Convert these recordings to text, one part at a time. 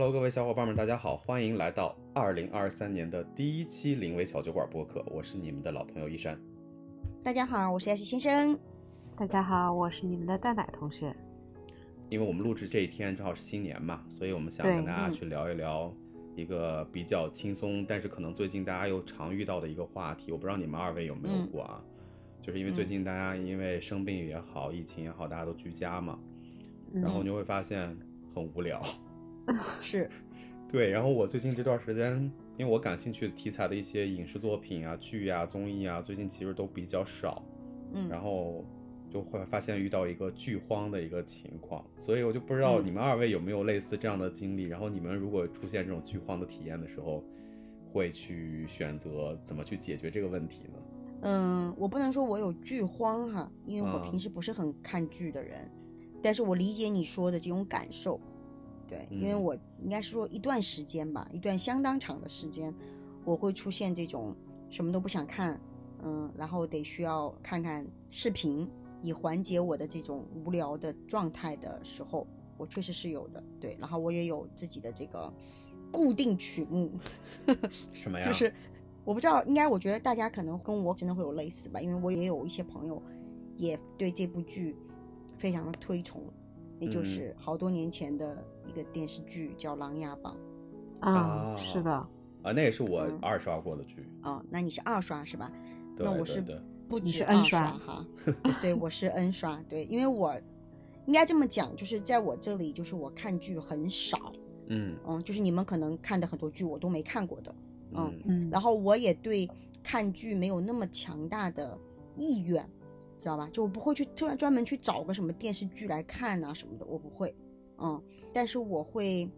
Hello，各位小伙伴们，大家好，欢迎来到二零二三年的第一期临危小酒馆播客，我是你们的老朋友一山。大家好，我是亚西先生。大家好，我是你们的蛋奶同学。因为我们录制这一天正好是新年嘛，所以我们想跟大家去聊一聊一个比较轻松，但是可能最近大家又常遇到的一个话题。我不知道你们二位有没有过啊？就是因为最近大家因为生病也好，疫情也好，大家都居家嘛，然后你就会发现很无聊。是，对。然后我最近这段时间，因为我感兴趣的题材的一些影视作品啊、剧啊、综艺啊，最近其实都比较少。嗯，然后就会发现遇到一个剧荒的一个情况，所以我就不知道你们二位有没有类似这样的经历。然后你们如果出现这种剧荒的体验的时候，会去选择怎么去解决这个问题呢？嗯，我不能说我有剧荒哈，因为我平时不是很看剧的人，但是我理解你说的这种感受。对，因为我应该是说一段时间吧，一段相当长的时间，我会出现这种什么都不想看，嗯，然后得需要看看视频以缓解我的这种无聊的状态的时候，我确实是有的。对，然后我也有自己的这个固定曲目，什么呀？就是我不知道，应该我觉得大家可能跟我真的会有类似吧，因为我也有一些朋友也对这部剧非常的推崇。也就是好多年前的一个电视剧叫《琅琊榜》啊，是的啊，那也是我二刷过的剧啊。那你是二刷是吧？那我是不止二刷哈。对，我是 N 刷。对，因为我应该这么讲，就是在我这里，就是我看剧很少。嗯嗯，就是你们可能看的很多剧我都没看过的。嗯嗯。然后我也对看剧没有那么强大的意愿。知道吧？就我不会去突然专门去找个什么电视剧来看啊什么的，我不会。嗯，但是我会，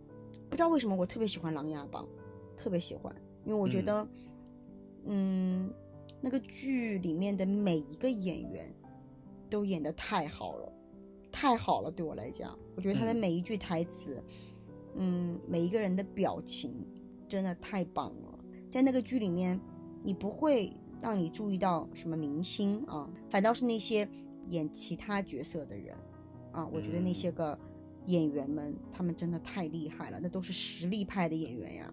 不知道为什么我特别喜欢《琅琊榜》，特别喜欢，因为我觉得，嗯，那个剧里面的每一个演员都演得太好了，太好了，对我来讲，我觉得他的每一句台词，嗯，每一个人的表情，真的太棒了。在那个剧里面，你不会。让你注意到什么明星啊？反倒是那些演其他角色的人，啊，我觉得那些个演员们，他们真的太厉害了，那都是实力派的演员呀。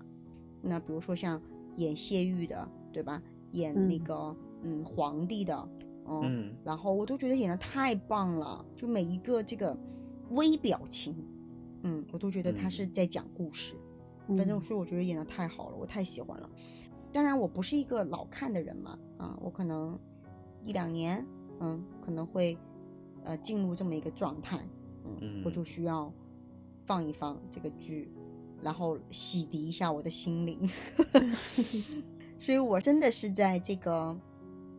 那比如说像演谢玉的，对吧？演那个嗯皇帝的，嗯，然后我都觉得演的太棒了，就每一个这个微表情，嗯，我都觉得他是在讲故事。反正所以我觉得演的太好了，我太喜欢了。当然，我不是一个老看的人嘛，啊，我可能一两年，嗯，可能会，呃，进入这么一个状态，嗯，我就需要放一放这个剧，然后洗涤一下我的心灵，所以我真的是在这个，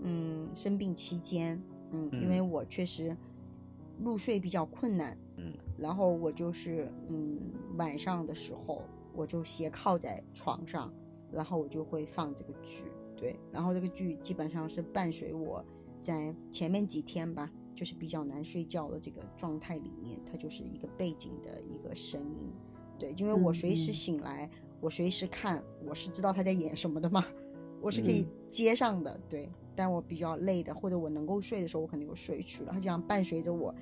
嗯，生病期间，嗯，因为我确实入睡比较困难，嗯，然后我就是，嗯，晚上的时候我就斜靠在床上。然后我就会放这个剧，对，然后这个剧基本上是伴随我在前面几天吧，就是比较难睡觉的这个状态里面，它就是一个背景的一个声音，对，因为我随时醒来，我随时看，我是知道他在演什么的嘛，我是可以接上的，对，但我比较累的或者我能够睡的时候，我可能就睡去了，它就像伴随着我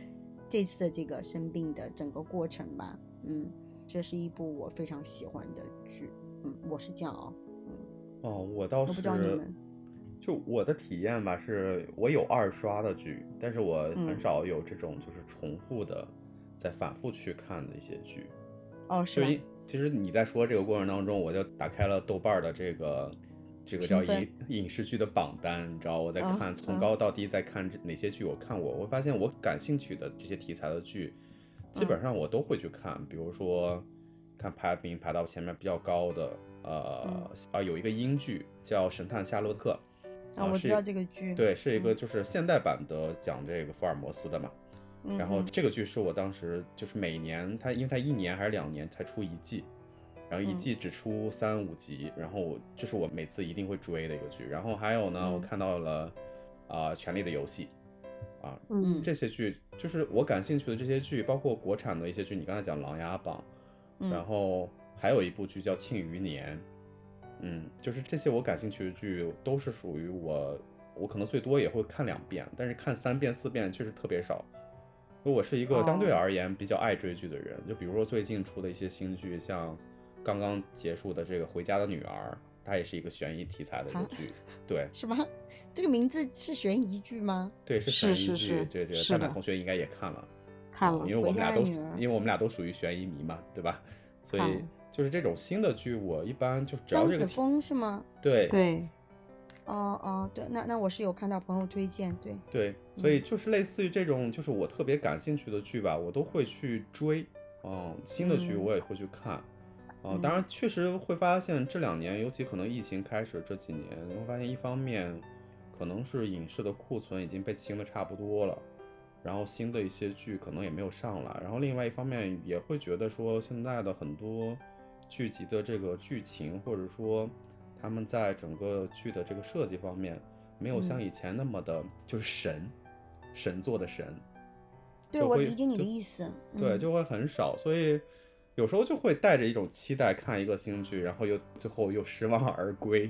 这次的这个生病的整个过程吧，嗯，这是一部我非常喜欢的剧。嗯，我是这样啊，嗯，哦，我倒是，不知道你们，就我的体验吧，是我有二刷的剧，但是我很少有这种就是重复的，在反复去看的一些剧。哦，是因其实你在说这个过程当中，我就打开了豆瓣的这个这个叫影影视剧的榜单，你知道我在看从高到低在看哪些剧我看过，我发现我感兴趣的这些题材的剧，基本上我都会去看，比如说。看排名排到前面比较高的，呃啊，有一个英剧叫《神探夏洛克》，啊，我知道这个剧，对，是一个就是现代版的讲这个福尔摩斯的嘛。然后这个剧是我当时就是每年它，因为它一年还是两年才出一季，然后一季只出三五集，然后这是我每次一定会追的一个剧。然后还有呢，我看到了啊，《权力的游戏》，啊，嗯，这些剧就是我感兴趣的这些剧，包括国产的一些剧，你刚才讲《琅琊榜》。然后还有一部剧叫《庆余年》，嗯，就是这些我感兴趣的剧都是属于我，我可能最多也会看两遍，但是看三遍四遍确实特别少。因为我是一个相对而言比较爱追剧的人，就比如说最近出的一些新剧，像刚刚结束的这个《回家的女儿》，它也是一个悬疑题材的一个剧，对，是吗？这个名字是悬疑剧吗？对，是悬疑剧。这这蛋蛋同学应该也看了，看了，因为我们俩都因为我们俩都属于悬疑迷嘛，对吧？所以就是这种新的剧，我一般就张子枫是吗？对对。哦哦，对，那那我是有看到朋友推荐，对对，所以就是类似于这种，就是我特别感兴趣的剧吧，我都会去追。嗯，新的剧我也会去看。嗯，当然确实会发现这两年，尤其可能疫情开始这几年，你会发现一方面可能是影视的库存已经被清的差不多了，然后新的一些剧可能也没有上来，然后另外一方面也会觉得说现在的很多剧集的这个剧情或者说。他们在整个剧的这个设计方面，没有像以前那么的，就是神，神作的神。对，我理解你的意思。对，就会很少，所以有时候就会带着一种期待看一个新剧，然后又最后又失望而归。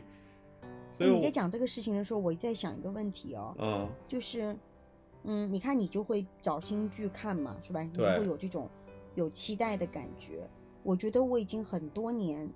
所以你在讲这个事情的时候，我在想一个问题哦，嗯，就是，嗯，你看你就会找新剧看嘛，是吧？你会有这种有期待的感觉。我觉得我已经很多年。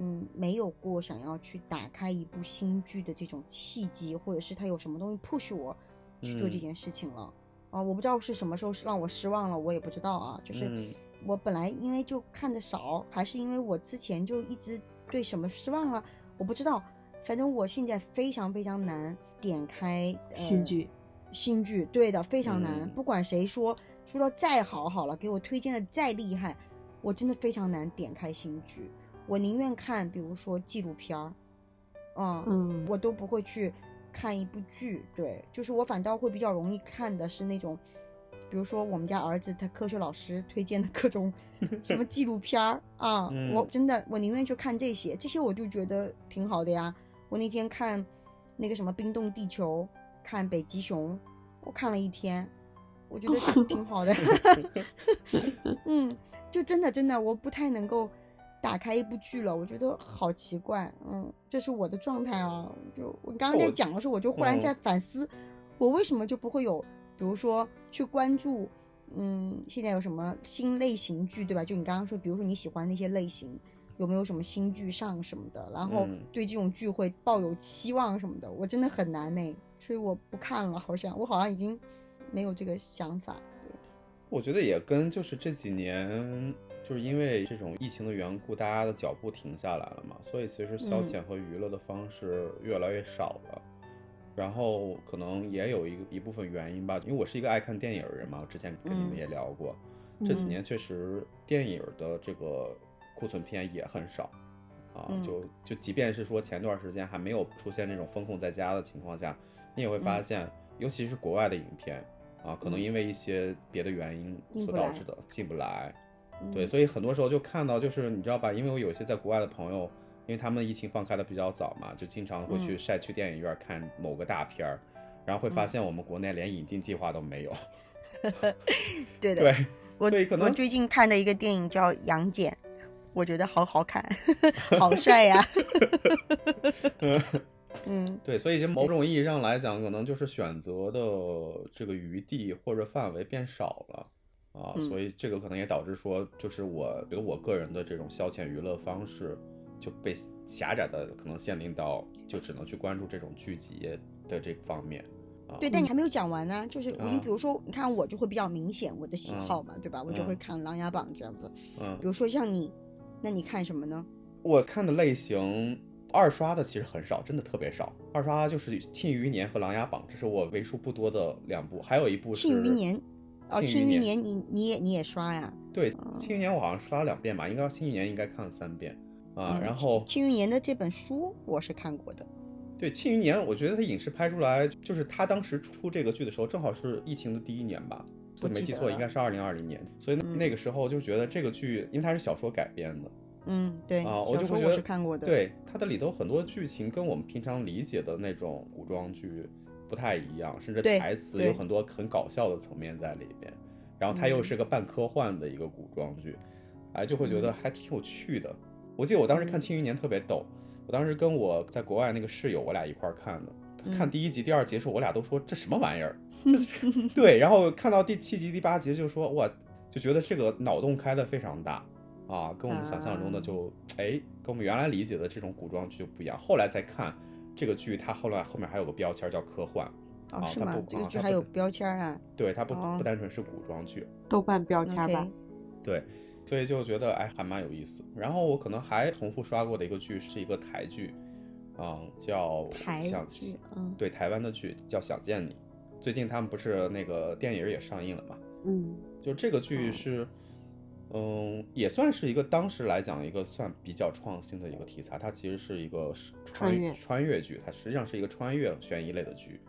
嗯，没有过想要去打开一部新剧的这种契机，或者是它有什么东西 push 我去做这件事情了啊？我不知道是什么时候让我失望了，我也不知道啊。就是我本来因为就看的少，还是因为我之前就一直对什么失望了，我不知道。反正我现在非常非常难点开新剧，新剧对的非常难。不管谁说说到再好好了，给我推荐的再厉害，我真的非常难点开新剧。我宁愿看，比如说纪录片儿，嗯，我都不会去看一部剧。对，就是我反倒会比较容易看的是那种，比如说我们家儿子他科学老师推荐的各种 什么纪录片儿啊，我真的我宁愿去看这些，这些我就觉得挺好的呀。我那天看那个什么冰冻地球，看北极熊，我看了一天，我觉得 挺好的。嗯，就真的真的我不太能够。打开一部剧了，我觉得好奇怪，嗯，这是我的状态啊。就我刚刚在讲的时候，我就忽然在反思，我为什么就不会有，比如说去关注，嗯，现在有什么新类型剧，对吧？就你刚刚说，比如说你喜欢那些类型，有没有什么新剧上什么的？然后对这种剧会抱有期望什么的，我真的很难呢，所以我不看了，好像我好像已经没有这个想法。对，我觉得也跟就是这几年。就是因为这种疫情的缘故，大家的脚步停下来了嘛，所以其实消遣和娱乐的方式越来越少了。然后可能也有一个一部分原因吧，因为我是一个爱看电影的人嘛，我之前跟你们也聊过，这几年确实电影的这个库存片也很少啊。就就即便是说前段时间还没有出现那种封控在家的情况下，你也会发现，尤其是国外的影片啊，可能因为一些别的原因所导致的进不来。对，所以很多时候就看到，就是你知道吧？因为我有一些在国外的朋友，因为他们疫情放开的比较早嘛，就经常会去晒去电影院看某个大片儿，然后会发现我们国内连引进计划都没有。对的，对，我可能我最近看的一个电影叫《杨戬》，我觉得好好看，好帅呀。嗯，对，所以就某种意义上来讲，可能就是选择的这个余地或者范围变少了。啊，所以这个可能也导致说，就是我觉得我个人的这种消遣娱乐方式就被狭窄的可能限定到，就只能去关注这种剧集的这方面。啊，对，但你还没有讲完呢，就是你比如说，你看我就会比较明显我的喜好嘛，对吧？我就会看《琅琊榜》这样子。嗯，比如说像你，那你看什么呢？我看的类型二刷的其实很少，真的特别少。二刷就是《庆余年》和《琅琊榜》，这是我为数不多的两部，还有一部是《庆余年》。哦，庆余年你你也你也刷呀？对，庆余年我好像刷了两遍吧，应该庆余年应该看了三遍啊。然后庆余年的这本书我是看过的。对，庆余年我觉得它影视拍出来，就是他当时出这个剧的时候，正好是疫情的第一年吧，没记错应该是二零二零年。所以那个时候就觉得这个剧，因为它是小说改编的，嗯，对啊，我就会觉得看过的。对，它的里头很多剧情跟我们平常理解的那种古装剧。不太一样，甚至台词有很多很搞笑的层面在里边，然后它又是个半科幻的一个古装剧，哎，就会觉得还挺有趣的。我记得我当时看《庆余年》特别逗，我当时跟我在国外那个室友，我俩一块看的，看第一集、第二集的时候，我俩都说这什么玩意儿？对，然后看到第七集、第八集就说哇，就觉得这个脑洞开的非常大啊，跟我们想象中的就哎，跟我们原来理解的这种古装剧就不一样。后来再看这个剧，它后来后面还有个标签叫科幻。哦，是吗？这个剧还有标签啊？对，它不不单纯是古装剧，豆瓣标签吧？对，所以就觉得哎，还蛮有意思。然后我可能还重复刷过的一个剧是一个台剧，嗯，叫台剧，嗯，对，台湾的剧叫《想见你》。最近他们不是那个电影也上映了嘛？嗯，就这个剧是，嗯，也算是一个当时来讲一个算比较创新的一个题材。它其实是一个穿越穿越剧，它实际上是一个穿越悬疑类的剧。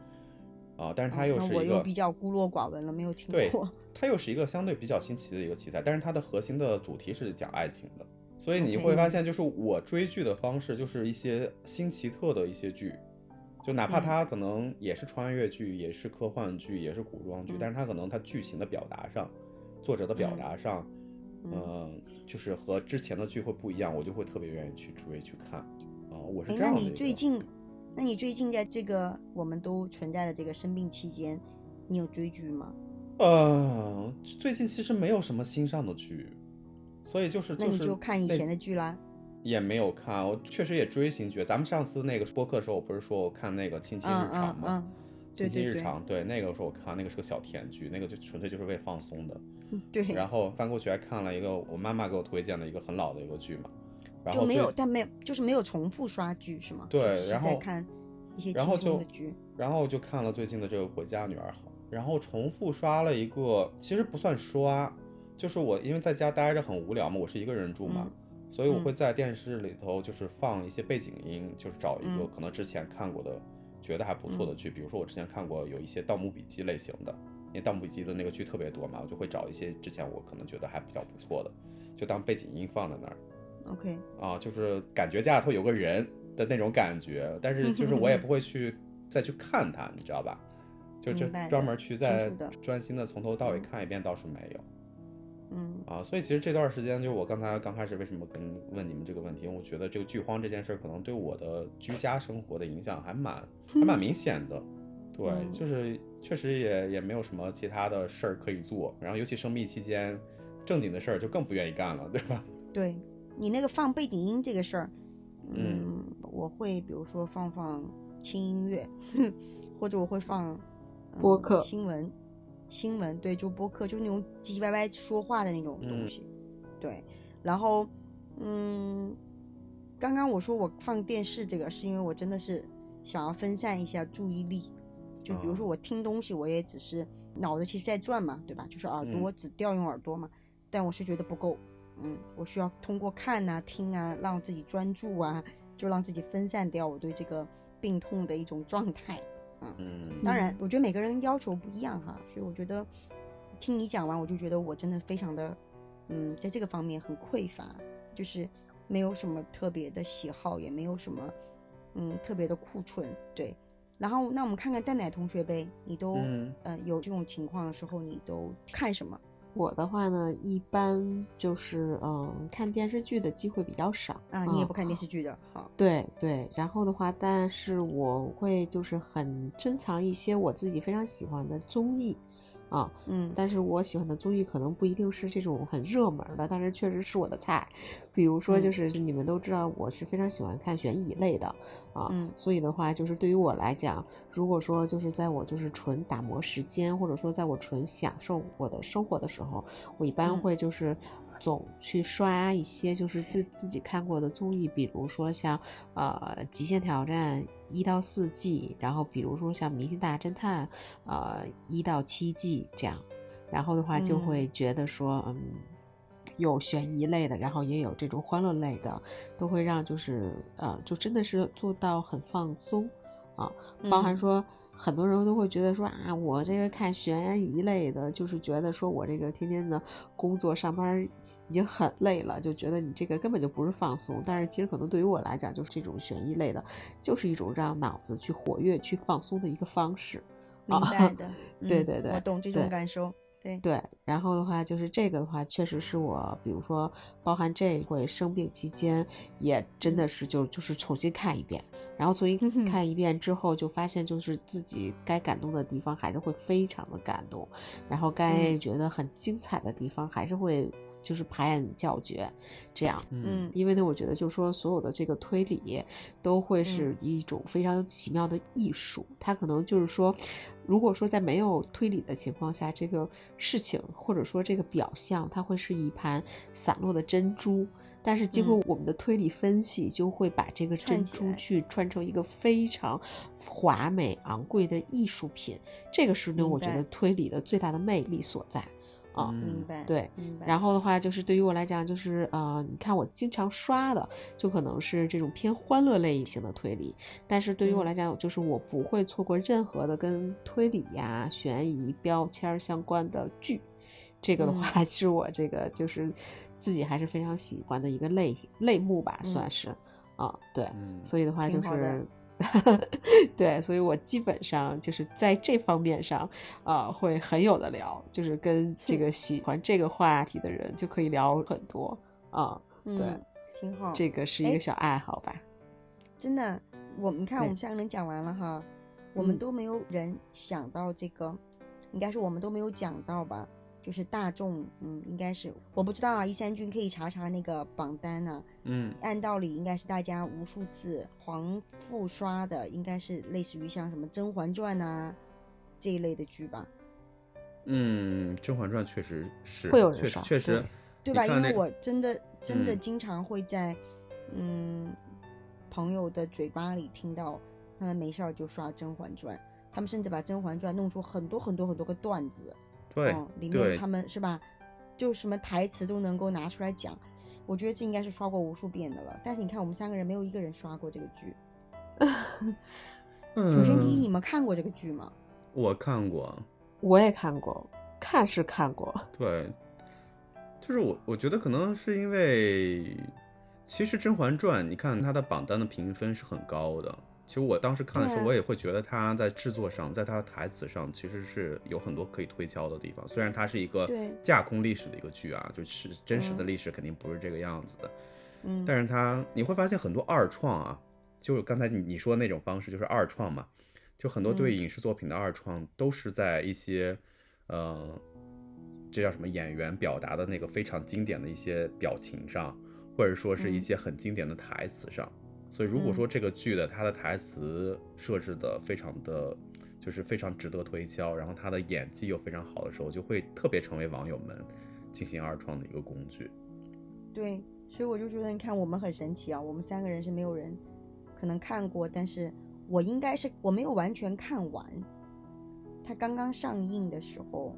啊，但是它又是一个，我又比较孤陋寡闻了，没有听过。它又是一个相对比较新奇的一个题材，但是它的核心的主题是讲爱情的，所以你会发现，就是我追剧的方式就是一些新奇特的一些剧，就哪怕它可能也是穿越剧，也是科幻剧，也是古装剧，但是它可能它剧情的表达上，作者的表达上，嗯，就是和之前的剧会不一样，我就会特别愿意去追去看。啊，我是这样的。那你最近？那你最近在这个我们都存在的这个生病期间，你有追剧吗？呃，最近其实没有什么新上的剧，所以就是那你就看以前的剧啦。也没有看，我确实也追新剧。咱们上次那个播客的时候，我不是说我看那个《亲亲日常》吗？亲亲日常，对，那个时候我看那个是个小甜剧，那个就纯粹就是为放松的。对。然后翻过去还看了一个我妈妈给我推荐的一个很老的一个剧嘛。就没有，但没有，就是没有重复刷剧是吗？对，然后看一些然后就剧，然后就看了最近的这个《回家女儿好》，然后重复刷了一个，其实不算刷，就是我因为在家待着很无聊嘛，我是一个人住嘛，所以我会在电视里头就是放一些背景音，就是找一个可能之前看过的觉得还不错的剧，比如说我之前看过有一些《盗墓笔记》类型的，因为《盗墓笔记》的那个剧特别多嘛，我就会找一些之前我可能觉得还比较不错的，就当背景音放在那儿。OK，啊，就是感觉家里头有个人的那种感觉，但是就是我也不会去 再去看它，你知道吧？就就专门去再专心的从头到尾看一遍倒是没有。嗯，啊，所以其实这段时间就我刚才刚开始为什么跟问你们这个问题，因为我觉得这个剧荒这件事可能对我的居家生活的影响还蛮还蛮 明显的。对，就是确实也也没有什么其他的事儿可以做，然后尤其生病期间，正经的事儿就更不愿意干了，对吧？对。你那个放背景音这个事儿，嗯，我会比如说放放轻音乐，或者我会放播客新闻，新闻对，就播客，就那种唧唧歪歪说话的那种东西，对。然后，嗯，刚刚我说我放电视这个，是因为我真的是想要分散一下注意力，就比如说我听东西，我也只是脑子其实在转嘛，对吧？就是耳朵只调用耳朵嘛，但我是觉得不够。嗯，我需要通过看啊、听啊，让自己专注啊，就让自己分散掉我对这个病痛的一种状态。嗯，当然，我觉得每个人要求不一样哈，所以我觉得听你讲完，我就觉得我真的非常的，嗯，在这个方面很匮乏，就是没有什么特别的喜好，也没有什么，嗯，特别的库存。对，然后那我们看看蛋奶同学呗，你都呃有这种情况的时候，你都看什么？我的话呢，一般就是嗯，看电视剧的机会比较少啊。你也不看电视剧的，好。对对，然后的话，但是我会就是很珍藏一些我自己非常喜欢的综艺。啊，嗯，但是我喜欢的综艺可能不一定是这种很热门的，但是确实是我的菜。比如说，就是你们都知道，我是非常喜欢看悬疑类的啊，所以的话，就是对于我来讲，如果说就是在我就是纯打磨时间，或者说在我纯享受我的生活的时候，我一般会就是。总去刷一些就是自自己看过的综艺，比如说像呃《极限挑战》一到四季，然后比如说像《明星大侦探》呃一到七季这样，然后的话就会觉得说嗯有悬疑类的，然后也有这种欢乐类的，都会让就是呃就真的是做到很放松啊，包含说很多人都会觉得说啊我这个看悬疑类的，就是觉得说我这个天天的工作上班。已经很累了，就觉得你这个根本就不是放松。但是其实可能对于我来讲，就是这种悬疑类的，就是一种让脑子去活跃、去放松的一个方式。明白的，对对对，我懂这种感受。对对，然后的话就是这个的话，确实是我，比如说包含这一回生病期间，也真的是就就是重新看一遍，然后重新看一遍之后，就发现就是自己该感动的地方还是会非常的感动，然后该觉得很精彩的地方还是会。就是排演叫绝，这样，嗯，因为呢，我觉得就是说所有的这个推理都会是一种非常奇妙的艺术，它可能就是说，如果说在没有推理的情况下，这个事情或者说这个表象，它会是一盘散落的珍珠。但是经过我们的推理分析，就会把这个珍珠去穿成一个非常华美昂贵的艺术品。这个是呢，我觉得推理的最大的魅力所在啊。明白。对，然后的话，就是对于我来讲，就是呃，你看我经常刷的，就可能是这种偏欢乐类型的推理。但是对于我来讲，就是我不会错过任何的跟推理呀、悬疑标签相关的剧。这个的话，是我这个就是。自己还是非常喜欢的一个类类目吧，算是啊，对，所以的话就是，对，所以我基本上就是在这方面上啊，会很有的聊，就是跟这个喜欢这个话题的人就可以聊很多啊，对，挺好，这个是一个小爱好吧。真的，我们看我们三个人讲完了哈，我们都没有人想到这个，应该是我们都没有讲到吧。就是大众，嗯，应该是我不知道啊。一三君可以查查那个榜单呢。嗯，按道理应该是大家无数次狂复刷的，应该是类似于像什么《甄嬛传》呐这一类的剧吧。嗯，《甄嬛传》确实是会有人刷，确实对吧？因为我真的真的经常会在嗯朋友的嘴巴里听到，他们没事儿就刷《甄嬛传》，他们甚至把《甄嬛传》弄出很多很多很多个段子。对，里面他们是吧，就什么台词都能够拿出来讲，我觉得这应该是刷过无数遍的了。但是你看，我们三个人没有一个人刷过这个剧。首先第一，你们看过这个剧吗？我看过，我也看过，看是看过。对，就是我，我觉得可能是因为，其实《甄嬛传》，你看它的榜单的评分是很高的。其实我当时看的时候，我也会觉得他在制作上，在他的台词上，其实是有很多可以推敲的地方。虽然它是一个架空历史的一个剧啊，就是真实的历史肯定不是这个样子的。嗯，但是它你会发现很多二创啊，就是刚才你你说的那种方式，就是二创嘛，就很多对影视作品的二创都是在一些，呃，这叫什么演员表达的那个非常经典的一些表情上，或者说是一些很经典的台词上。所以，如果说这个剧的它的台词设置的非常的，就是非常值得推敲，然后他的演技又非常好的时候，就会特别成为网友们进行二创的一个工具。对，所以我就觉得，你看我们很神奇啊，我们三个人是没有人可能看过，但是我应该是我没有完全看完，它刚刚上映的时候，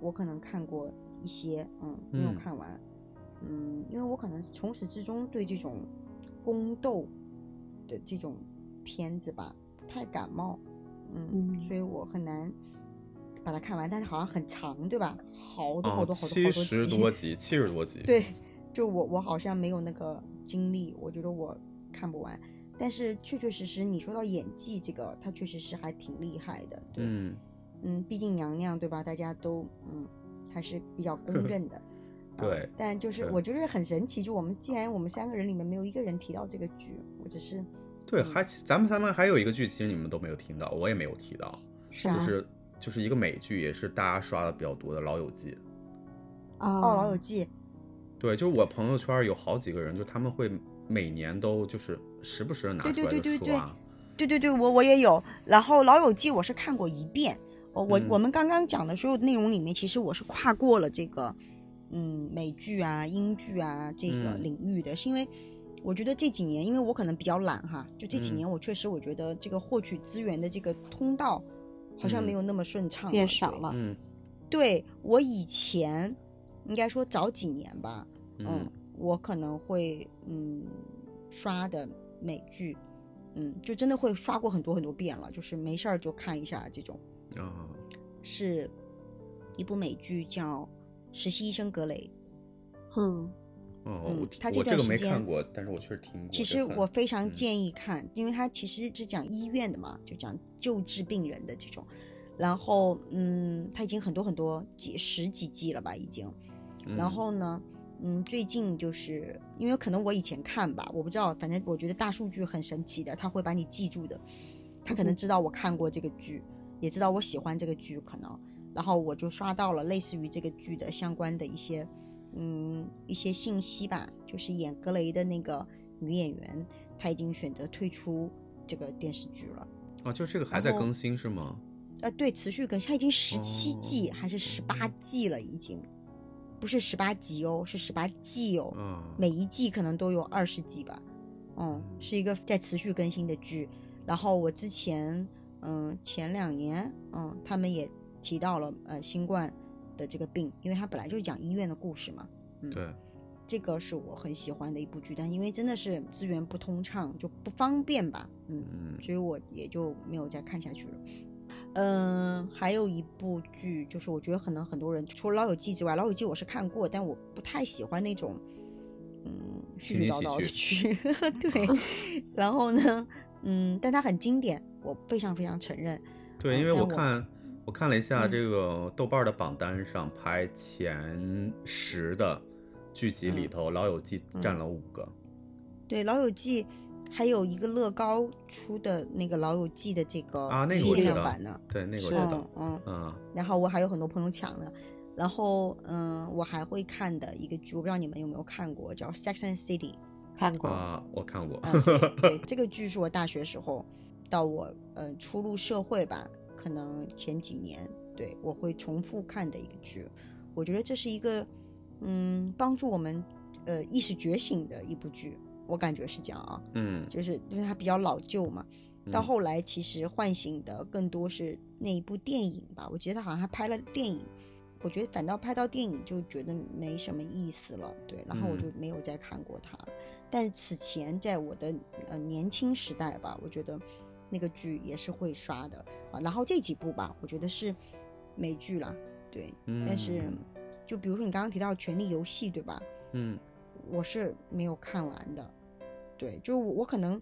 我可能看过一些，嗯，没有看完，嗯，因为我可能从始至终对这种。宫斗的这种片子吧，不太感冒，嗯，所以我很难把它看完。但是好像很长，对吧？好多好多好多好多集，七十多集，七十多集。对，就我我好像没有那个精力，我觉得我看不完。但是确确实实，你说到演技这个，他确实是还挺厉害的。对，嗯嗯，毕竟娘娘对吧？大家都嗯还是比较公 认的。对，但就是我觉得很神奇，就我们既然我们三个人里面没有一个人提到这个剧，我只是对，还咱们三们还有一个剧，其实你们都没有听到，我也没有提到，是就是就是一个美剧，也是大家刷的比较多的《老友记》哦，《老友记》对，就是我朋友圈有好几个人，就他们会每年都就是时不时的拿出来刷，对对对对，对对对，我我也有，然后《老友记》我是看过一遍，我我我们刚刚讲的所有内容里面，其实我是跨过了这个。嗯，美剧啊、英剧啊这个领域的，是因为我觉得这几年，因为我可能比较懒哈，就这几年我确实我觉得这个获取资源的这个通道好像没有那么顺畅，变少了。嗯，对我以前应该说早几年吧，嗯，我可能会嗯刷的美剧，嗯，就真的会刷过很多很多遍了，就是没事儿就看一下这种。啊，是一部美剧叫。实习医生格雷，嗯，嗯，他这段时间没看过，但是我确实听过。其实我非常建议看，因为他其实是讲医院的嘛，就讲救治病人的这种。然后，嗯，他已经很多很多几十几季了吧，已经。然后呢，嗯，最近就是因为可能我以前看吧，我不知道，反正我觉得大数据很神奇的，他会把你记住的。他可能知道我看过这个剧，也知道我喜欢这个剧，可能。然后我就刷到了类似于这个剧的相关的一些，嗯一些信息吧，就是演格雷的那个女演员，她已经选择退出这个电视剧了。哦，就这个还在更新是吗？呃，对，持续更新，它已经十七季还是十八季了，已经不是十八集哦，是十八季哦。嗯，每一季可能都有二十集吧。嗯，是一个在持续更新的剧。然后我之前，嗯，前两年，嗯，他们也提到了呃新冠的这个病，因为它本来就是讲医院的故事嘛。嗯，对，这个是我很喜欢的一部剧，但因为真的是资源不通畅，就不方便吧。嗯嗯，所以我也就没有再看下去了。嗯，还有一部剧，就是我觉得可能很多人除了《老友记》之外，《老友记》我是看过，但我不太喜欢那种，嗯，絮絮叨叨的剧。对，然后呢，嗯，但它很经典，我非常非常承认。对，因为我看我看了一下这个豆瓣的榜单上排前十的剧集里头，《老友记》占了五个。对，《老友记》。还有一个乐高出的那个《老友记》的这个啊，那个限量版呢，对，那个我知道，嗯嗯。然后我还有很多朋友抢呢，然后嗯，我还会看的一个剧，我不知道你们有没有看过，叫《Sex and City》，看过啊，我看过。对，这个剧是我大学时候到我呃初入社会吧，可能前几年，对我会重复看的一个剧。我觉得这是一个嗯帮助我们呃意识觉醒的一部剧。我感觉是这样啊，嗯，就是因为它比较老旧嘛，到后来其实唤醒的更多是那一部电影吧。我记得他好像还拍了电影，我觉得反倒拍到电影就觉得没什么意思了，对，然后我就没有再看过它了。但此前在我的呃年轻时代吧，我觉得那个剧也是会刷的啊。然后这几部吧，我觉得是美剧了，对，但是就比如说你刚刚提到《权力游戏》，对吧？嗯，我是没有看完的。对，就我可能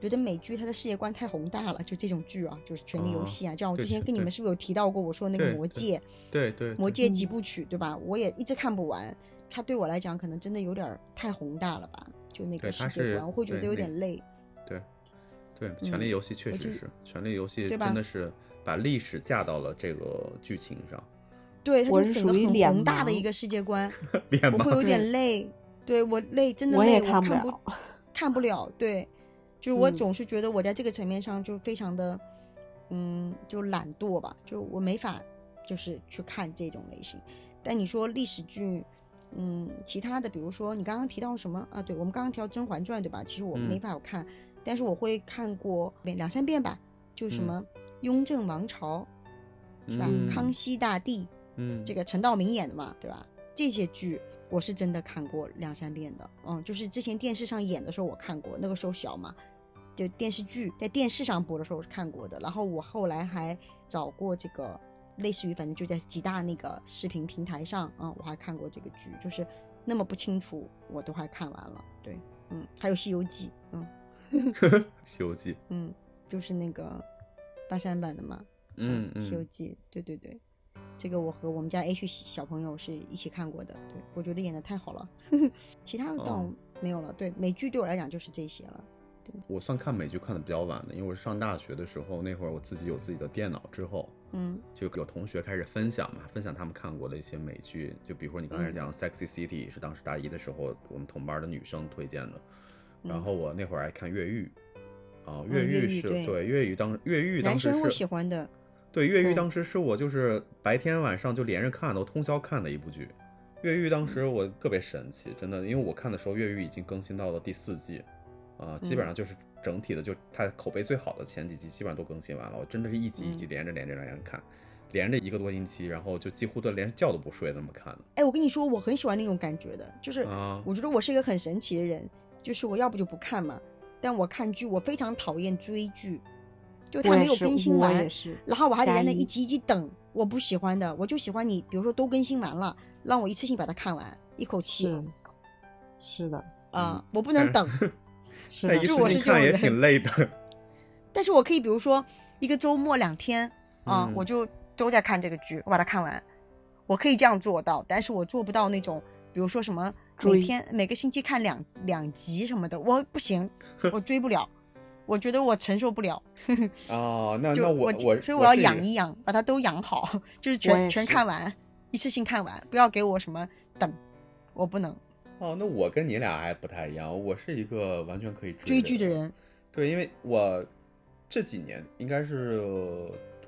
觉得美剧它的世界观太宏大了，就这种剧啊，就是《权力游戏》啊，就像我之前跟你们是不是有提到过？我说那个《魔戒》，对对，《魔戒》几部曲，对吧？我也一直看不完，它对我来讲可能真的有点太宏大了吧？就那个世界观，我会觉得有点累。对，对，《权力游戏》确实是，《权力游戏》真的是把历史架到了这个剧情上。对，它就整个很宏大的一个世界观，我会有点累。对我累，真的累，我看不。看不了，对，就是我总是觉得我在这个层面上就非常的，嗯，就懒惰吧，就我没法就是去看这种类型。但你说历史剧，嗯，其他的，比如说你刚刚提到什么啊？对我们刚刚提到《甄嬛传》，对吧？其实我没法看，但是我会看过两三遍吧。就什么《雍正王朝》，是吧？康熙大帝，嗯，这个陈道明演的嘛，对吧？这些剧。我是真的看过两三遍的，嗯，就是之前电视上演的时候我看过，那个时候小嘛，就电视剧在电视上播的时候是看过的。然后我后来还找过这个，类似于反正就在几大那个视频平台上，啊，我还看过这个剧，就是那么不清楚，我都还看完了。对，嗯，还有《西游记》，嗯，《西游记》，嗯，就是那个八三版的嘛，嗯嗯，《西游记》，对对对。这个我和我们家 H 小朋友是一起看过的，对我觉得演的太好了，其他的倒没有了。对美剧对我来讲就是这些了。对我算看美剧看的比较晚的，因为我上大学的时候那会儿我自己有自己的电脑之后，嗯，就有同学开始分享嘛，分享他们看过的一些美剧，就比如说你刚才讲《Sexy City》是当时大一的时候我们同班的女生推荐的，然后我那会儿爱看《越狱》，啊，《越狱》是对《越狱》当《越狱》当时是男生会喜欢的。对越狱当时是我就是白天晚上就连着看的，我通宵看的一部剧。越狱当时我特别神奇，真的，因为我看的时候越狱已经更新到了第四季，啊，基本上就是整体的就它口碑最好的前几集基本上都更新完了。我真的是一集一集连着连着连着看，连着一个多星期，然后就几乎都连觉都不睡那么看的。哎，我跟你说，我很喜欢那种感觉的，就是我觉得我是一个很神奇的人，就是我要不就不看嘛，但我看剧我非常讨厌追剧。就它没有更新完，然后我还得在那一集一集等，我不喜欢的，我就喜欢你，比如说都更新完了，让我一次性把它看完，一口气。是的，啊，我不能等。是的，就我是这种人。也挺累的。但是我可以，比如说一个周末两天啊，我就都在看这个剧，我把它看完，我可以这样做到，但是我做不到那种，比如说什么每天每个星期看两两集什么的，我不行，我追不了。我觉得我承受不了。哦，那 那我我所以我要养一养，把它都养好，就是全全看完，一次性看完，不要给我什么等，我不能。哦，那我跟你俩还不太一样，我是一个完全可以追剧的人。对，因为我这几年应该是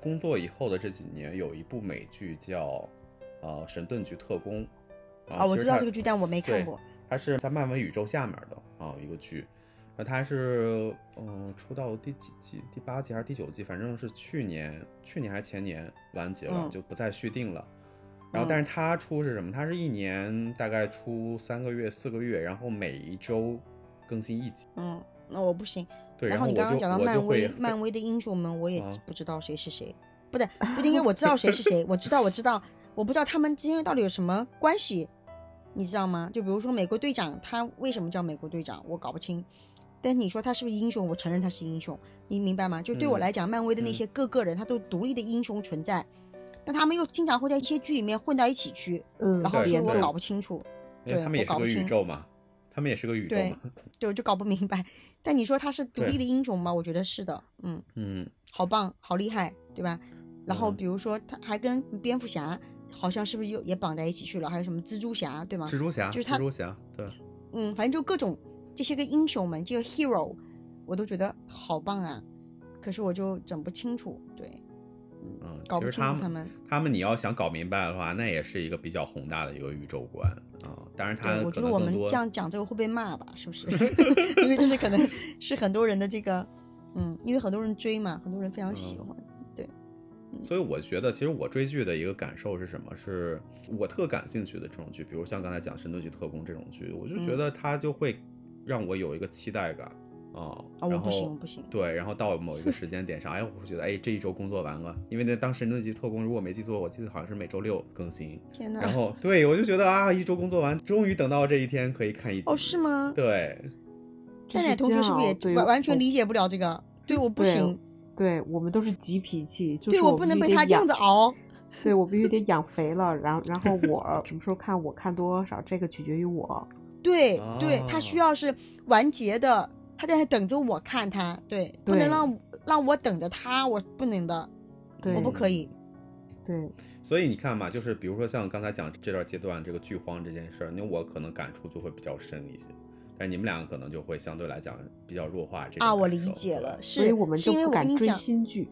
工作以后的这几年，有一部美剧叫呃《神盾局特工》啊，我知道这个剧，但我没看过。它是在漫威宇宙下面的啊一个剧，那它是嗯出到第几季？第八季还是第九季？反正是去年去年还是前年完结了，就不再续订了。然后，但是它出是什么？它是一年大概出三个月、四个月，然后每一周更新一集。嗯，那我不行。对，然后你刚刚讲到漫威，漫威的英雄们，我也不知道谁是谁。不对，不应该我知道谁是谁，我知道，我知道，我不知道他们之间到底有什么关系，你知道吗？就比如说美国队长，他为什么叫美国队长，我搞不清。但是你说他是不是英雄，我承认他是英雄，你明白吗？就对我来讲，漫威的那些各个人，他都独立的英雄存在。那他们又经常会在一些剧里面混到一起去，嗯，然后说我搞不清楚，对，他们也是个宇宙嘛，他们也是个宇宙，嘛，对，我就搞不明白。但你说他是独立的英雄吗？我觉得是的，嗯嗯，好棒，好厉害，对吧？然后比如说他还跟蝙蝠侠好像是不是又也绑在一起去了？还有什么蜘蛛侠，对吗？蜘蛛侠就是他，蜘蛛侠，对，嗯，反正就各种这些个英雄们，这个 hero，我都觉得好棒啊，可是我就整不清楚，对。嗯，搞不清楚他们，他们你要想搞明白的话，那也是一个比较宏大的一个宇宙观啊。当然，他我觉得我们这样讲这个会被骂吧？是不是？因为这是可能是很多人的这个，嗯，因为很多人追嘛，很多人非常喜欢，对。所以我觉得，其实我追剧的一个感受是什么？是我特感兴趣的这种剧，比如像刚才讲《神盾局特工》这种剧，我就觉得它就会让我有一个期待感。哦，我不行，不行。对，然后到某一个时间点上，哎，我会觉得，哎，这一周工作完了，因为那当时那集特工，如果没记错，我记得好像是每周六更新。天哪！然后，对我就觉得啊，一周工作完，终于等到这一天可以看一集。哦，是吗？对。蛋奶同学是不是也完完全理解不了这个？对，我不行。对我们都是急脾气，就对我不能被他这样子熬。对我必须得养肥了，然后然后我什么时候看，我看多少，这个取决于我。对对，他需要是完结的。他在等着我看他，对，不能让让我等着他，我不能的，我不可以。对，所以你看嘛，就是比如说像刚才讲这段阶段这个剧荒这件事儿，那我可能感触就会比较深一些，但你们两个可能就会相对来讲比较弱化这个啊，我理解了，是所以我们就不敢追新剧。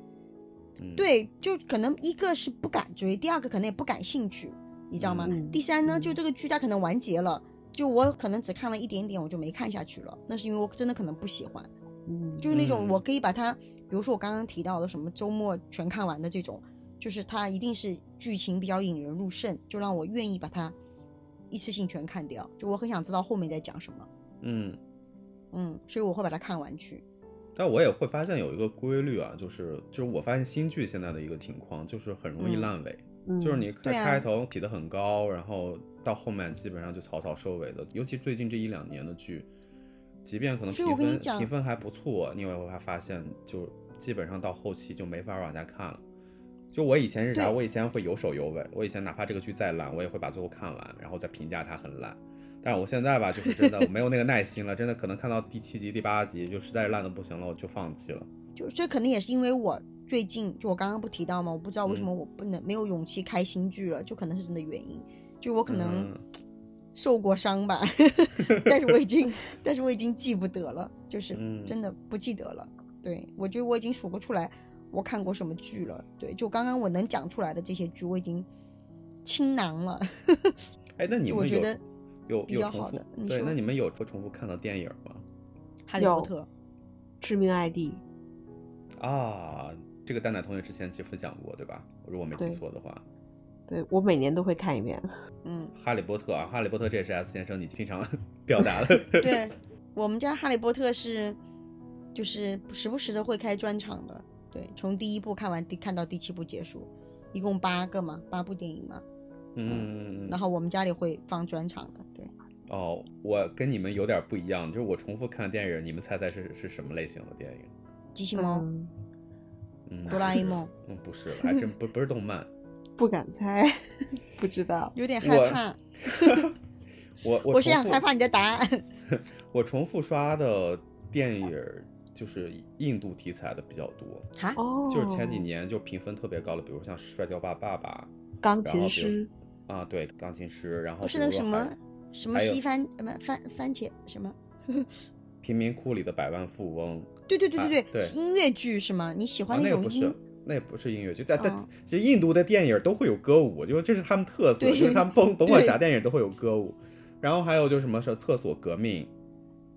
对，就可能一个是不敢追，第二个可能也不感兴趣，你知道吗？第三呢，就这个剧它可能完结了。就我可能只看了一点点，我就没看下去了。那是因为我真的可能不喜欢，嗯，就是那种我可以把它，比如说我刚刚提到的什么周末全看完的这种，就是它一定是剧情比较引人入胜，就让我愿意把它一次性全看掉。就我很想知道后面在讲什么，嗯嗯，所以我会把它看完去。但我也会发现有一个规律啊，就是就是我发现新剧现在的一个情况，就是很容易烂尾。就是你开开头起得很高，然后到后面基本上就草草收尾的。尤其最近这一两年的剧，即便可能评分评分还不错，你也会发现就基本上到后期就没法往下看了。就我以前是啥？我以前会有手有尾，我以前哪怕这个剧再烂，我也会把最后看完，然后再评价它很烂。但是我现在吧，就是真的我没有那个耐心了，真的可能看到第七集、第八集就实在是烂的不行了，我就放弃了。就这可能也是因为我。最近就我刚刚不提到吗？我不知道为什么我不能没有勇气开新剧了，就可能是真的原因。就我可能受过伤吧，但是我已经，但是我已经记不得了，就是真的不记得了。对我觉得我已经数不出来我看过什么剧了。对，就刚刚我能讲出来的这些剧，我已经倾囊了。哎，那你们觉得有比较好的？对，那你们有重复看到电影吗？哈利波特，致命 ID 啊。这个蛋奶同学之前其实分享过，对吧？如果没记错的话，对我每年都会看一遍。嗯，哈利波特啊，哈利波特这也是 S 先生你经常 表达的。对我们家哈利波特是，就是时不时的会开专场的。对，从第一部看完第看到第七部结束，一共八个嘛，八部电影嘛。嗯。然后我们家里会放专场的。对。哦，我跟你们有点不一样，就是我重复看电影，你们猜猜是是什么类型的电影？机器猫。哆啦 A 梦，嗯，不是，还真 不不是动漫，不敢猜，不知道，有点害怕。我我我现在害怕你的答案。我重复刷的电影就是印度题材的比较多啊，就是前几年就评分特别高的，比如像《摔跤吧，爸爸》、钢琴师啊，对，钢琴师，然后不是那个什么什么西番呃不番番茄什么？贫民窟里的百万富翁。对对对对对，是音乐剧是吗？你喜欢那种音？那也不是音乐剧，但但其实印度的电影都会有歌舞，就这是他们特色，就是他们甭甭管啥电影都会有歌舞。然后还有就是什么是厕所革命，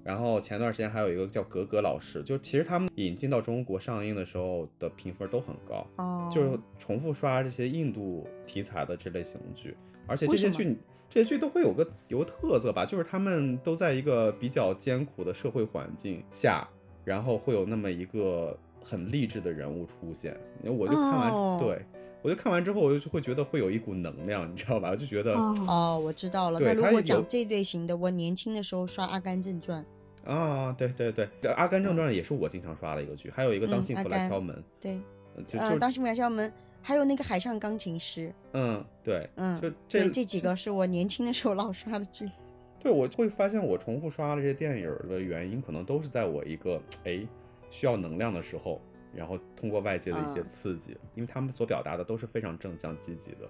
然后前段时间还有一个叫格格老师，就其实他们引进到中国上映的时候的评分都很高，哦，就是重复刷这些印度题材的这类型剧，而且这些剧这些剧都会有个有个特色吧，就是他们都在一个比较艰苦的社会环境下，然后会有那么一个很励志的人物出现，我就看完对。我就看完之后，我就会觉得会有一股能量，你知道吧？我就觉得哦，我知道了。那如果讲这类型的，我年轻的时候刷《阿甘正传》啊，对对对，《阿甘正传》也是我经常刷的一个剧。还有一个《当幸福来敲门》，对，就《当幸福来敲门》，还有那个《海上钢琴师》。嗯，对，嗯，就这这几个是我年轻的时候老刷的剧。对，我会发现我重复刷这些电影的原因，可能都是在我一个哎需要能量的时候。然后通过外界的一些刺激，因为他们所表达的都是非常正向积极的，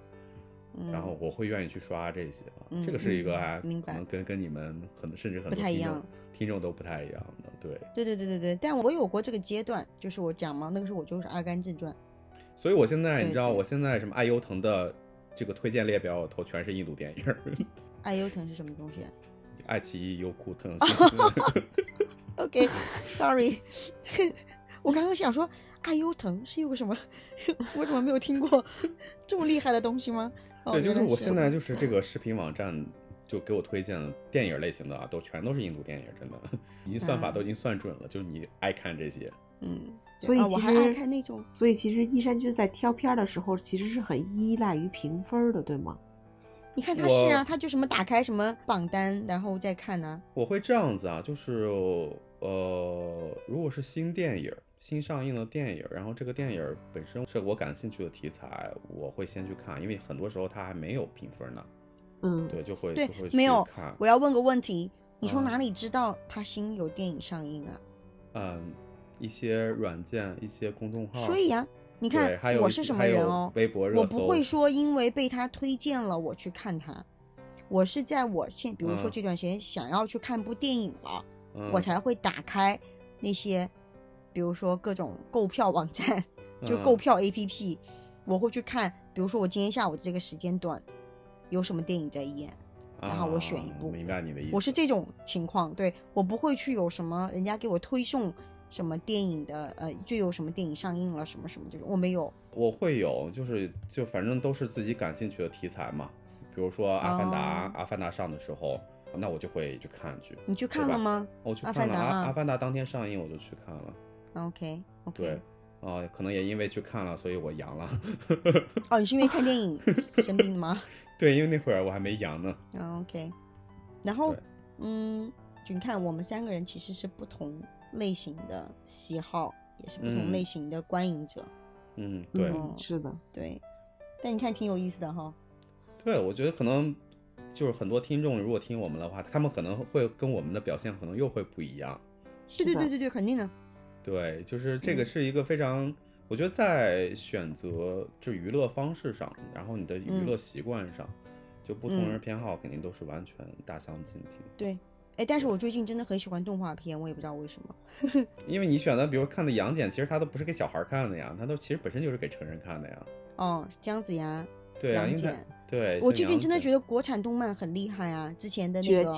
然后我会愿意去刷这些。这个是一个啊，可能跟跟你们可能甚至很多听众听众都不太一样的，对。对对对对对，但我有过这个阶段，就是我讲嘛，那个时候我就是《阿甘正传》。所以我现在你知道，我现在什么爱优腾的这个推荐列表我头全是印度电影。爱优腾是什么东西？爱奇艺、优酷、腾讯。OK，Sorry。我刚刚想说，爱优腾是有个什么？我怎么没有听过这么厉害的东西吗？对，就是我现在就是这个视频网站就给我推荐的电影类型的啊，都全都是印度电影，真的，已经算法都已经算准了，就是你爱看这些。嗯，所以我还爱看那种。所以其实一山君在挑片的时候，其实是很依赖于评分的，对吗？你看他是啊，他就什么打开什么榜单，然后再看呢。我会这样子啊，就是呃，如果是新电影。新上映的电影，然后这个电影本身是我感兴趣的题材，我会先去看，因为很多时候它还没有评分呢。嗯，对，就会对会没有看。我要问个问题，你从哪里知道它新有电影上映啊？嗯，一些软件，一些公众号。所以呀，你看我是什么人哦？微博热搜。我不会说因为被他推荐了我去看他，我是在我现比如说这段时间想要去看部电影了，我才会打开那些。比如说各种购票网站，就购票 APP，我会去看。比如说我今天下午这个时间段有什么电影在演，然后我选一部。明白你的意思。我是这种情况，对我不会去有什么人家给我推送什么电影的，呃，就有什么电影上映了什么什么这种，我没有。我会有，就是就反正都是自己感兴趣的题材嘛。比如说《阿凡达》，《阿凡达》上的时候，那我就会去看去。你去看了吗？我去看了。阿阿凡达当天上映，我就去看了。OK，对，哦，可能也因为去看了，所以我阳了。哦，你是因为看电影 生病的吗？对，因为那会儿我还没阳呢。OK，然后，嗯，就你看，我们三个人其实是不同类型的喜好，也是不同类型的观影者。嗯，对，是的，对。但你看，挺有意思的哈。对，我觉得可能就是很多听众如果听我们的话，他们可能会跟我们的表现可能又会不一样。对对对对对，肯定的。对，就是这个是一个非常，我觉得在选择就娱乐方式上，然后你的娱乐习惯上，就不同人偏好肯定都是完全大相径庭。对，哎，但是我最近真的很喜欢动画片，我也不知道为什么。因为你选的，比如看的《杨戬》，其实它都不是给小孩看的呀，它都其实本身就是给成人看的呀。哦，姜子牙，对杨戬，对我最近真的觉得国产动漫很厉害啊！之前的那个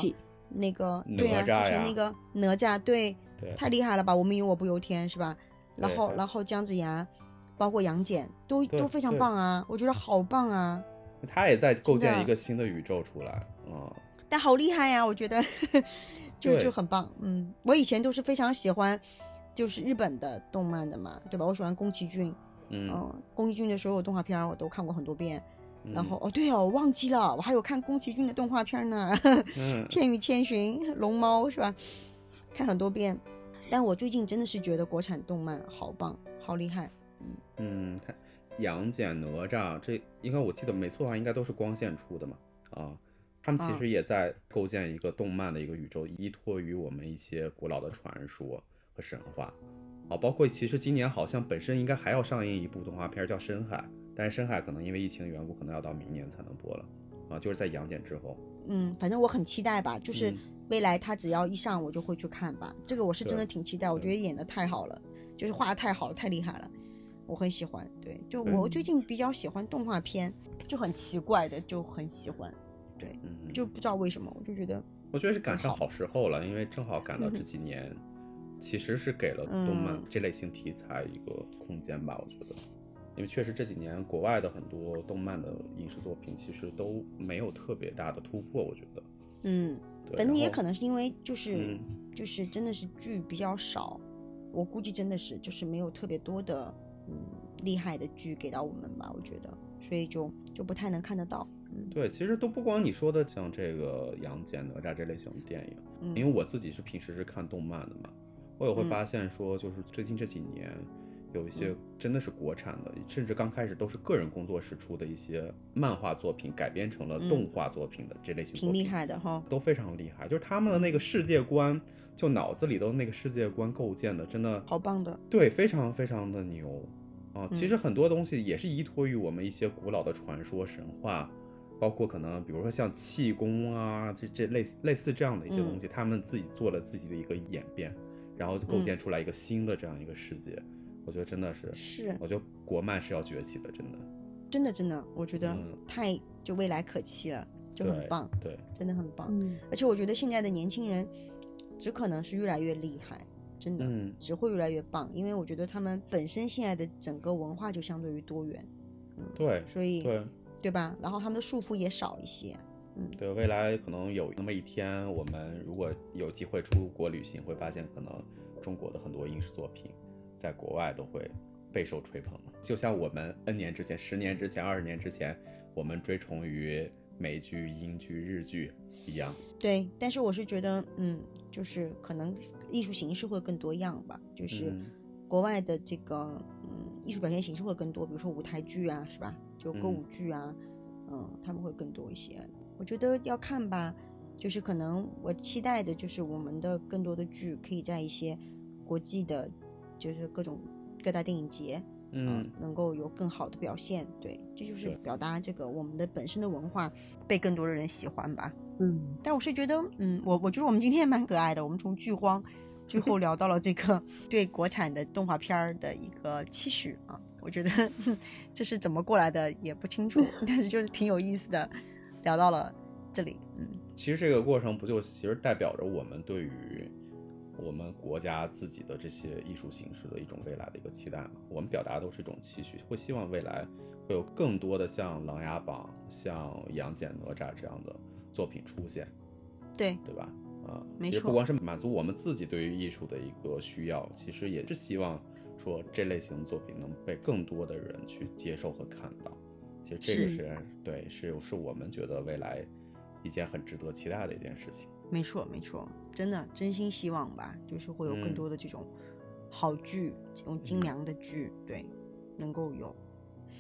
那个，对啊，之前那个哪吒，对。太厉害了吧！我们有我不由天是吧？然后然后姜子牙，包括杨戬都都非常棒啊！我觉得好棒啊！他也在构建一个新的宇宙出来嗯！但好厉害呀！我觉得 就就很棒。嗯，我以前都是非常喜欢就是日本的动漫的嘛，对吧？我喜欢宫崎骏，嗯，宫崎骏的所有动画片我都看过很多遍。然后哦对哦，我忘记了，我还有看宫崎骏的动画片呢，《千与千寻》《龙猫》是吧？看很多遍，但我最近真的是觉得国产动漫好棒，好厉害。嗯嗯，看杨戬、哪吒，这应该我记得没错的话，应该都是光线出的嘛。啊，他们其实也在构建一个动漫的一个宇宙，依托于我们一些古老的传说和神话。啊，包括其实今年好像本身应该还要上映一部动画片叫《深海》，但是《深海》可能因为疫情缘故，可能要到明年才能播了。啊，就是在杨戬之后。嗯，反正我很期待吧，就是未来他只要一上，我就会去看吧。这个我是真的挺期待，我觉得演的太好了，就是画的太好了，太厉害了，我很喜欢。对，就我最近比较喜欢动画片，就很奇怪的就很喜欢。对，就不知道为什么，我就觉得，我觉得是赶上好时候了，因为正好赶到这几年，其实是给了动漫这类型题材一个空间吧，我觉得，因为确实这几年国外的很多动漫的影视作品其实都没有特别大的突破，我觉得，嗯，反正也可能是因为就是就是真的是剧比较少，我估计真的是就是没有特别多的嗯厉害的剧给到我们吧，我觉得，所以就就不太能看得到。对，其实都不光你说的像这个杨戬、哪吒这类型的电影，因为我自己是平时是看动漫的嘛，我也会发现说，就是最近这几年有一些真的是国产的，甚至刚开始都是个人工作室出的一些漫画作品改编成了动画作品的这类型，挺厉害的哈，都非常厉害，就是他们的那个世界观，就脑子里头那个世界观构建的真的好棒的，对，非常非常的牛啊！其实很多东西也是依托于我们一些古老的传说神话。包括可能，比如说像气功啊，这这类似类似这样的一些东西，他们自己做了自己的一个演变，然后构建出来一个新的这样一个世界。我觉得真的是，是，我觉得国漫是要崛起的，真的，真的真的，我觉得太就未来可期了，就很棒，对，真的很棒。而且我觉得现在的年轻人只可能是越来越厉害，真的，只会越来越棒，因为我觉得他们本身现在的整个文化就相对于多元，嗯，对，所以对。对吧？然后他们的束缚也少一些，嗯，对。未来可能有那么一天，我们如果有机会出国旅行，会发现可能中国的很多影视作品在国外都会备受吹捧就像我们 N 年之前、十年之前、二十年之前，我们追崇于美剧、英剧、日剧一样。对，但是我是觉得，嗯，就是可能艺术形式会更多样吧，就是国外的这个，嗯，艺术表现形式会更多，比如说舞台剧啊，是吧？就歌舞剧啊，嗯，他们会更多一些。我觉得要看吧，就是可能我期待的就是我们的更多的剧可以在一些国际的，就是各种各大电影节，嗯，能够有更好的表现。对，这就是表达这个我们的本身的文化被更多的人喜欢吧。嗯，但我是觉得，嗯，我我觉得我们今天也蛮可爱的。我们从剧荒最后聊到了这个 对国产的动画片儿的一个期许啊。我觉得 这是怎么过来的也不清楚，但是就是挺有意思的，聊到了这里。嗯，其实这个过程不就其实代表着我们对于我们国家自己的这些艺术形式的一种未来的一个期待嘛？我们表达都是一种期许，会希望未来会有更多的像《琅琊榜》、像《杨戬》、哪吒这样的作品出现。对，对吧？啊，其实不光是满足我们自己对于艺术的一个需要，其实也是希望。说这类型作品能被更多的人去接受和看到，其实这个是对，是是我们觉得未来一件很值得期待的一件事情。没错，没错，真的真心希望吧，就是会有更多的这种好剧，这种精良的剧，对，能够有。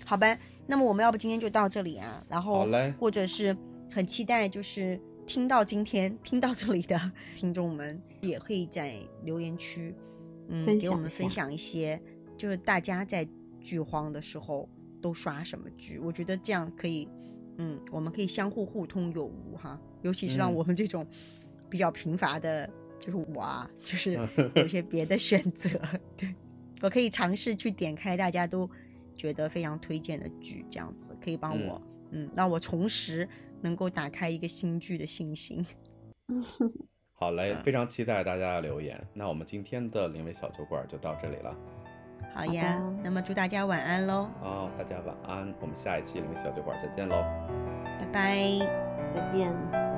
好吧，那么我们要不今天就到这里啊，然后或者是很期待，就是听到今天听到这里的 听众们，也可以在留言区。嗯，给我们分享一些，就是大家在剧荒的时候都刷什么剧？我觉得这样可以，嗯，我们可以相互互通有无哈。尤其是让我们这种比较贫乏的，就是我啊，就是 有些别的选择。对我可以尝试去点开大家都觉得非常推荐的剧，这样子可以帮我，嗯，让我重拾能够打开一个新剧的信心。好嘞，非常期待大家的留言。那我们今天的临危小酒馆就到这里了。好呀，那么祝大家晚安喽。哦，大家晚安。我们下一期临危小酒馆再见喽。拜拜，再见。